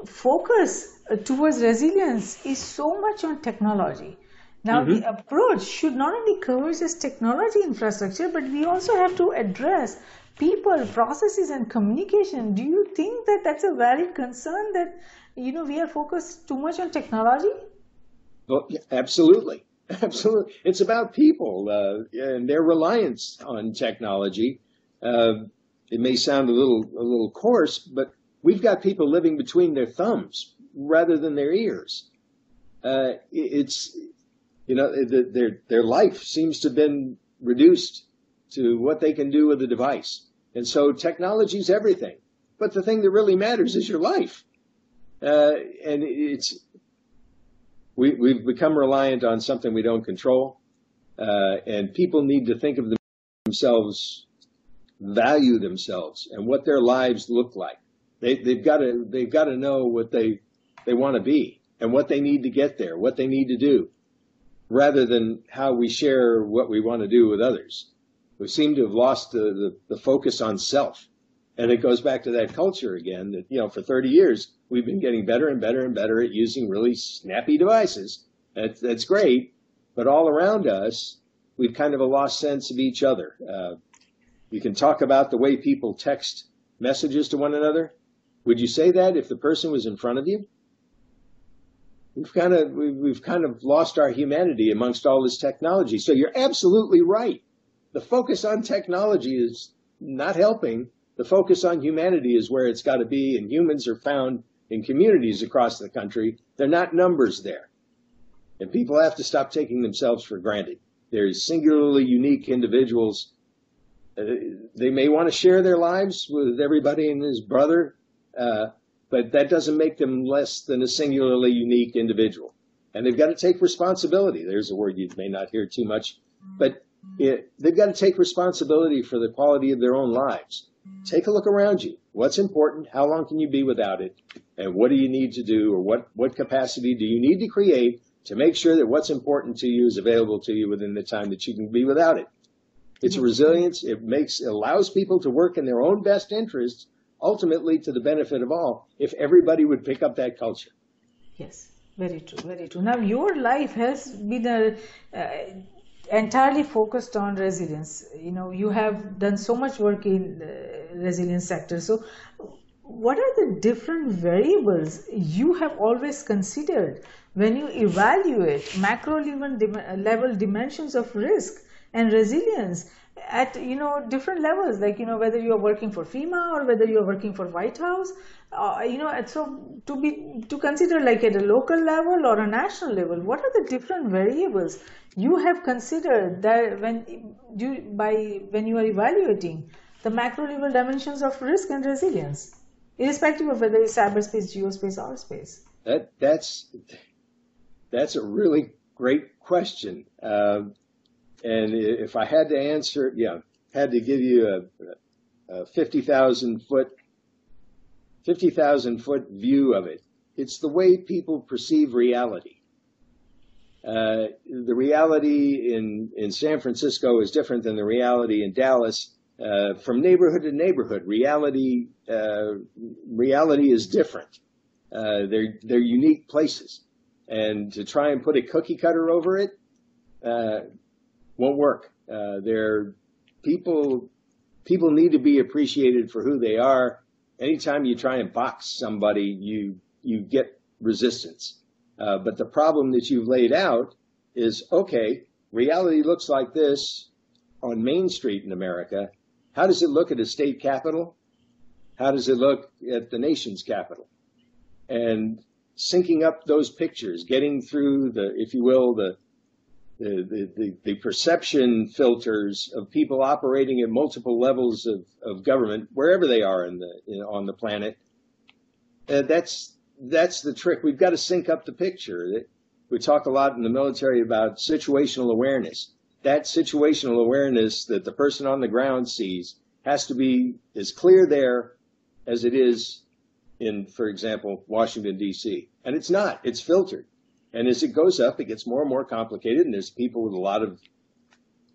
focus towards resilience is so much on technology. Now mm-hmm. the approach should not only cover just technology infrastructure, but we also have to address people, processes, and communication. Do you think that that's a valid concern that you know we are focused too much on technology? Well, absolutely. Absolutely, it's about people uh, and their reliance on technology. Uh, it may sound a little a little coarse, but we've got people living between their thumbs rather than their ears. Uh, it's you know their their life seems to have been reduced to what they can do with the device, and so technology is everything. But the thing that really matters is your life, uh, and it's we, we've become reliant on something we don't control, uh, and people need to think of themselves, value themselves, and what their lives look like. They, they've got to they've got to know what they they want to be and what they need to get there, what they need to do, rather than how we share what we want to do with others. We seem to have lost the, the, the focus on self And it goes back to that culture again that, you know, for 30 years, we've been getting better and better and better at using really snappy devices. That's, that's great. But all around us, we've kind of a lost sense of each other. Uh, you can talk about the way people text messages to one another. Would you say that if the person was in front of you? We've kind of we've kind of lost our humanity amongst all this technology. So you're absolutely right. The focus on technology is not helping. The focus on humanity is where it's got to be, and humans are found in communities across the country. They're not numbers there. And people have to stop taking themselves for granted. They're singularly unique individuals. Uh, they may want to share their lives with everybody and his brother, uh, but that doesn't make them less than a singularly unique individual. And they've got to take responsibility. There's a word you may not hear too much, but it, they've got to take responsibility for the quality of their own lives. Take a look around you. What's important? How long can you be without it? And what do you need to do or what, what capacity do you need to create to make sure that what's important to you is available to you within the time that you can be without it? It's resilience. It makes, it allows people to work in their own best interests, ultimately to the benefit of all, if everybody would pick up that culture. Yes, very true, very true. Now, your life has been a, uh, entirely focused on resilience. You know, you have done so much work in the resilience sector. So, what are the different variables you have always considered when you evaluate macro level dimensions of risk and resilience at you know different levels like you know whether you are working for FEMA or whether you are working for White House uh, you know so to be to consider like at a local level or a national level what are the different variables you have considered that when you by when you are evaluating the macro level dimensions of risk and resilience irrespective of whether it's cyberspace geospace or space? That that's that's a really great question. Uh, and if i had to answer yeah had to give you a, a 50000 foot 50000 foot view of it it's the way people perceive reality uh, the reality in, in San Francisco is different than the reality in Dallas. Uh, from neighborhood to neighborhood, reality uh, reality is different. Uh, they're they're unique places, and to try and put a cookie cutter over it uh, won't work. they're people people need to be appreciated for who they are. Anytime you try and box somebody, you you get resistance. Uh, but the problem that you've laid out is okay, reality looks like this on Main Street in America. How does it look at a state capital? How does it look at the nation's capital? And syncing up those pictures, getting through the, if you will, the the, the, the, perception filters of people operating at multiple levels of, of government, wherever they are in the, in, on the planet. Uh, that's that's the trick. We've got to sync up the picture. We talk a lot in the military about situational awareness. That situational awareness that the person on the ground sees has to be as clear there as it is in, for example, Washington, D.C. And it's not, it's filtered. And as it goes up, it gets more and more complicated. And there's people with a lot of,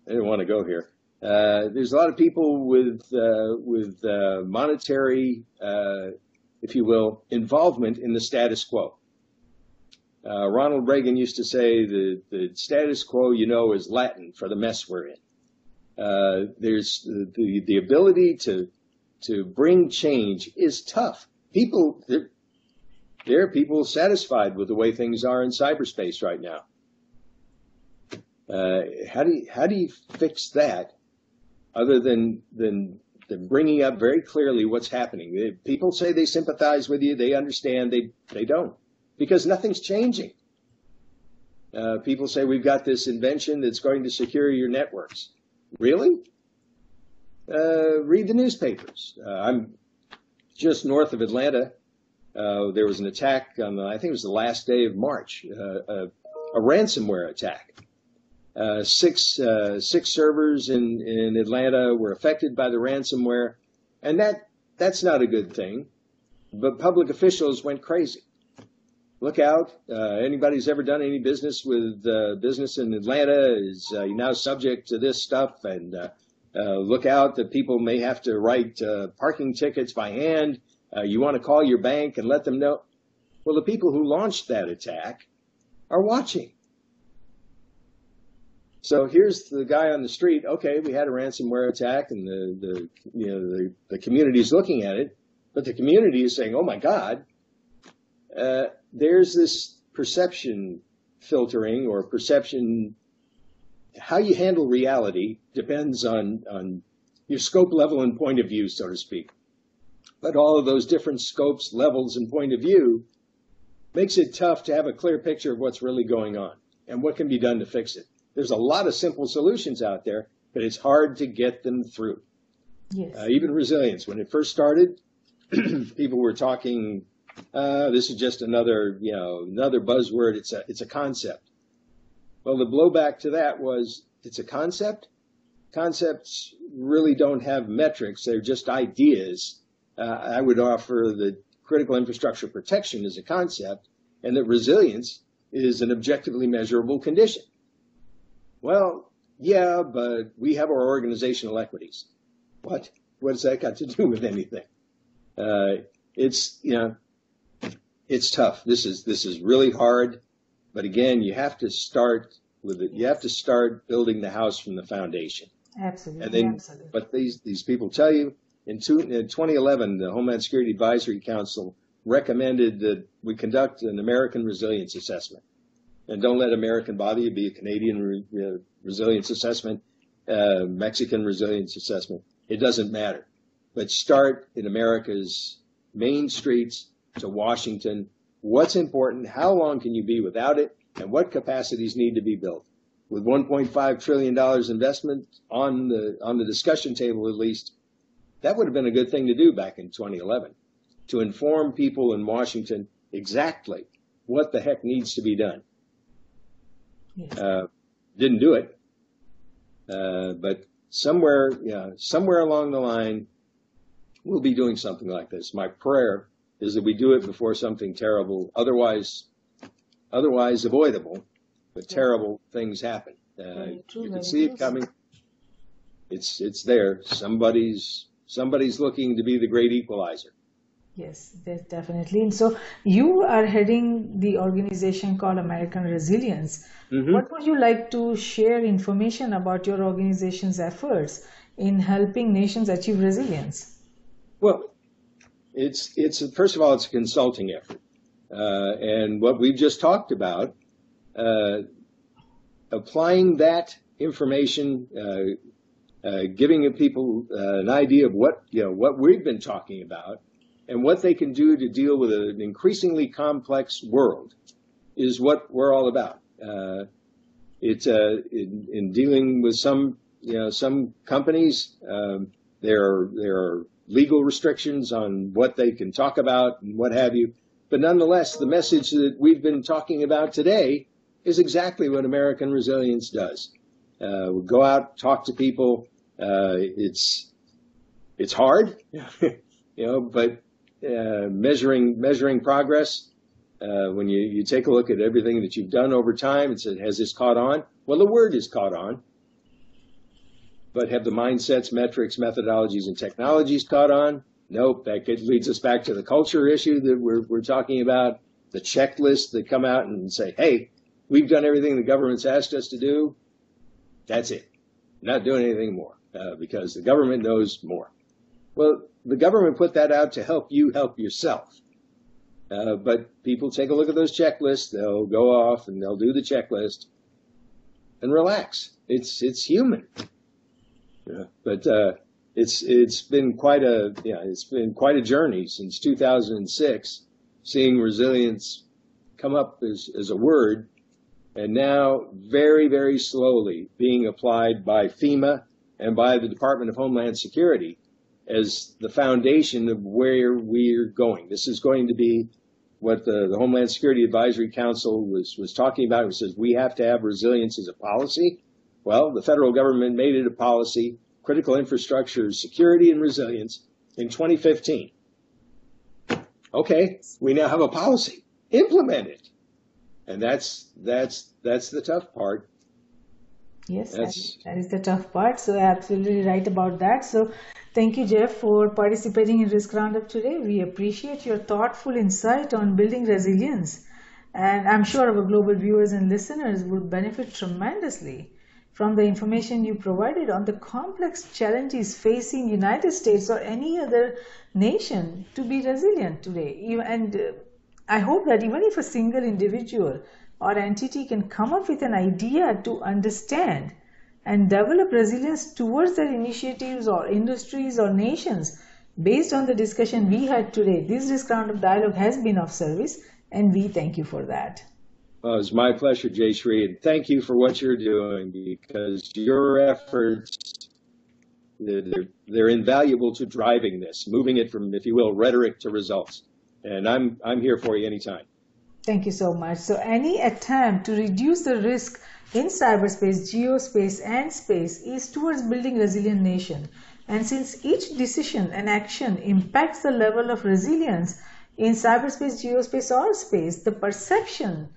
I don't want to go here. Uh, there's a lot of people with uh, with uh, monetary uh, if you will, involvement in the status quo. Uh, Ronald Reagan used to say the, the status quo, you know, is Latin for the mess we're in. Uh, there's the, the ability to, to bring change is tough. People, there, are people satisfied with the way things are in cyberspace right now. Uh, how do you, how do you fix that other than, than they're bringing up very clearly what's happening. People say they sympathize with you, they understand, they they don't, because nothing's changing. Uh, people say we've got this invention that's going to secure your networks. Really? Uh, read the newspapers. Uh, I'm just north of Atlanta. Uh, there was an attack on the, I think it was the last day of March, uh, a ransomware attack. Uh, six uh, six servers in, in Atlanta were affected by the ransomware, and that that's not a good thing. But public officials went crazy. Look out! Uh, anybody who's ever done any business with uh, business in Atlanta is now subject to this stuff, and look out that people may have to write parking tickets by hand. Uh, you want to call your bank and let them know. Well, the people who launched that attack are watching. So here's the guy on the street. Okay, we had a ransomware attack, and the, the you know the, the community is looking at it, but the community is saying, "Oh my God, uh, there's this perception filtering or perception. How you handle reality depends on on your scope, level, and point of view, so to speak. But all of those different scopes, levels, and point of view makes it tough to have a clear picture of what's really going on and what can be done to fix it. There's a lot of simple solutions out there, but it's hard to get them through. Yes. Uh, even resilience. When it first started, people were talking. Uh, this is just another, you know, another buzzword. It's a, it's a concept. Well, the blowback to that was, it's a concept. Concepts really don't have metrics; they're just ideas. Uh, I would offer that critical infrastructure protection is a concept, and that resilience is an objectively measurable condition. Well, yeah, but we have our organizational equities. What? What's that got to do with anything? Uh, it's you know, it's tough. This is this is really hard, but again, you have to start with it. You have to start building the house from the foundation. Absolutely. And then, absolutely. but these these people tell you in, two, in 2011, the Homeland Security Advisory Council recommended that we conduct an American resilience assessment and don't let American you. Be a Canadian re, uh, resilience assessment, uh, Mexican resilience assessment. It doesn't matter. But start in America's main streets to Washington. What's important? How long can you be without it? And what capacities need to be built? With 1.5 trillion dollars investment on the on the discussion table, at least, that would have been a good thing to do back in 2011, to inform people in Washington exactly what the heck needs to be done. Yes. Uh, didn't do it. Uh, but somewhere, yeah, somewhere along the line, we'll be doing something like this. My prayer is that we do it before something terrible, otherwise, otherwise avoidable, but Yeah. terrible things happen. Uh, true, you can see true. it coming. It's it's there. Somebody's somebody's looking to be the great equalizer. Yes, definitely. And so you are heading the organization called American Resilience. Mhm. What would you like to share information about your organization's efforts in helping nations achieve resilience? Well, it's it's first of all it's a consulting effort, uh, and what we've just talked about, uh, applying that information, uh, uh, giving people uh, an idea of what you know what we've been talking about, and what they can do to deal with an increasingly complex world, is what we're all about. Uh, it's uh, in, in dealing with some you know some companies. Um, there are there are legal restrictions on what they can talk about and what have you. But nonetheless, the message that we've been talking about today is exactly what American Resilience does. Uh, we go out, talk to people. Uh, it's it's hard, you know, but uh, measuring measuring progress. Uh, when you, you take a look at everything that you've done over time and said, has this caught on? Well, the word is caught on but have the mindsets, metrics, methodologies, and technologies caught on? Nope. That leads us back to the culture issue that we're, we're talking about, the checklists that come out and say, hey, we've done everything the government's asked us to do. That's it. Not doing anything more uh, because the government knows more. Well, the government put that out to help you help yourself. Uh, but people take a look at those checklists, they'll go off and they'll do the checklist and relax. It's, it's human. Yeah, but uh, it's it's been quite a yeah it's been quite a journey since 2006, seeing resilience come up as, as a word, and now very very slowly being applied by FEMA and by the Department of Homeland Security as the foundation of where we're going. This is going to be what the, the Homeland Security Advisory Council was was talking about. It says we have to have resilience as a policy. Well, the federal government made it a policy, critical infrastructure security and resilience in 2015. Okay, we now have a policy. Implement it. And that's that's that's the tough part. Yes, That's that is the tough part. So absolutely right about that. So thank you, Jeff, for participating in Risk Roundup today. We appreciate your thoughtful insight on building resilience. And I'm sure our global viewers and listeners would benefit tremendously from the information you provided on the complex challenges facing United States or any other nation to be resilient today. And uh, I hope that even if a single individual or entity can come up with an idea to understand and develop resilience towards their initiatives or industries or nations based on the discussion we had today, this risk of dialogue has been of service and we thank you for that. Well, it's my pleasure, Jayshree, and thank you for what you're doing because your efforts they're, they're invaluable to driving this, moving it from, if you will, rhetoric to results. And I'm I'm here for you anytime. Thank you so much. So, any attempt to reduce the risk in cyberspace, geospace, and space is towards building resilient nation. And since each decision and action impacts the level of resilience in cyberspace, geospace, or space, the perception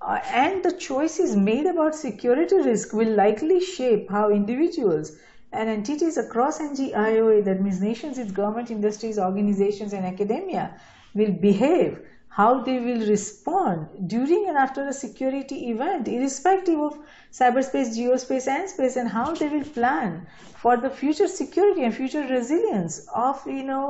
uh, and the choices made about security risk will likely shape how individuals and entities across NGIOA, that means nations, its government, industries, organizations, and academia, will behave, how they will respond during and after a security event, irrespective of cyberspace, geospace, and space, and how they will plan for the future security and future resilience of you know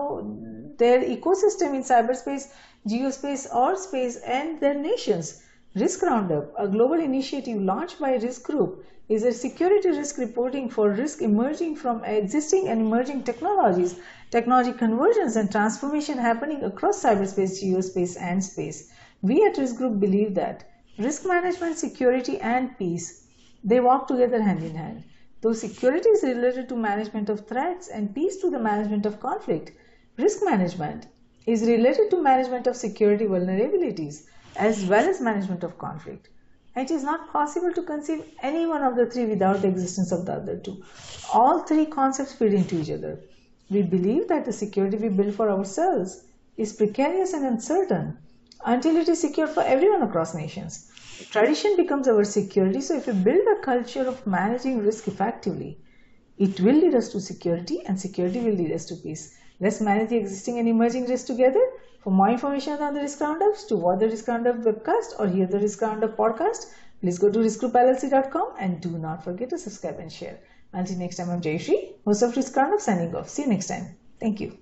their ecosystem in cyberspace, geospace, or space, and their nations. Risk Roundup, a global initiative launched by Risk Group, is a security risk reporting for risk emerging from existing and emerging technologies, technology convergence and transformation happening across cyberspace, geospace, and space. We at Risk Group believe that risk management, security, and peace they walk together hand in hand. Though security is related to management of threats and peace to the management of conflict, risk management is related to management of security vulnerabilities as well as management of conflict. It is not possible to conceive any one of the three without the existence of the other two. All three concepts feed into each other. We believe that the security we build for ourselves is precarious and uncertain until it is secure for everyone across nations. Tradition becomes our security, so if we build a culture of managing risk effectively, it will lead us to security and security will lead us to peace. Let's manage the existing and emerging risks together. For more information on the Risk Roundups, to watch the Risk Roundup webcast or hear the Risk Roundup podcast, please go to riskgroupllc.com and do not forget to subscribe and share. Until next time, I'm Jayshree, host of Risk Roundup signing off. See you next time. Thank you.